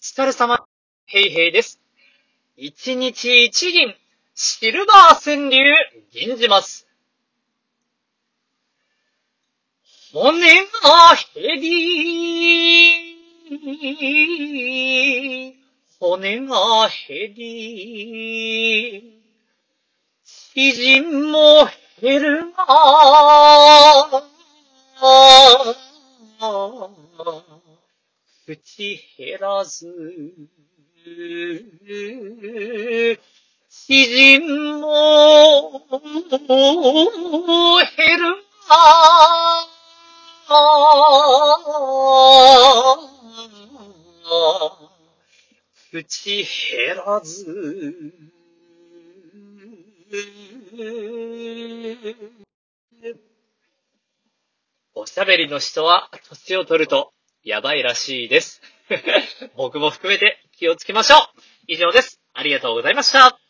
疲れ様。へいへいです。一日一銀、シルバー川柳、銀じます。骨が減り、骨が減り、縮も減るが、口減らず、縮も減るが、口減らず、おしゃべりの人は年を取るとやばいらしいです。僕も含めて気をつけましょう。以上です。ありがとうございました。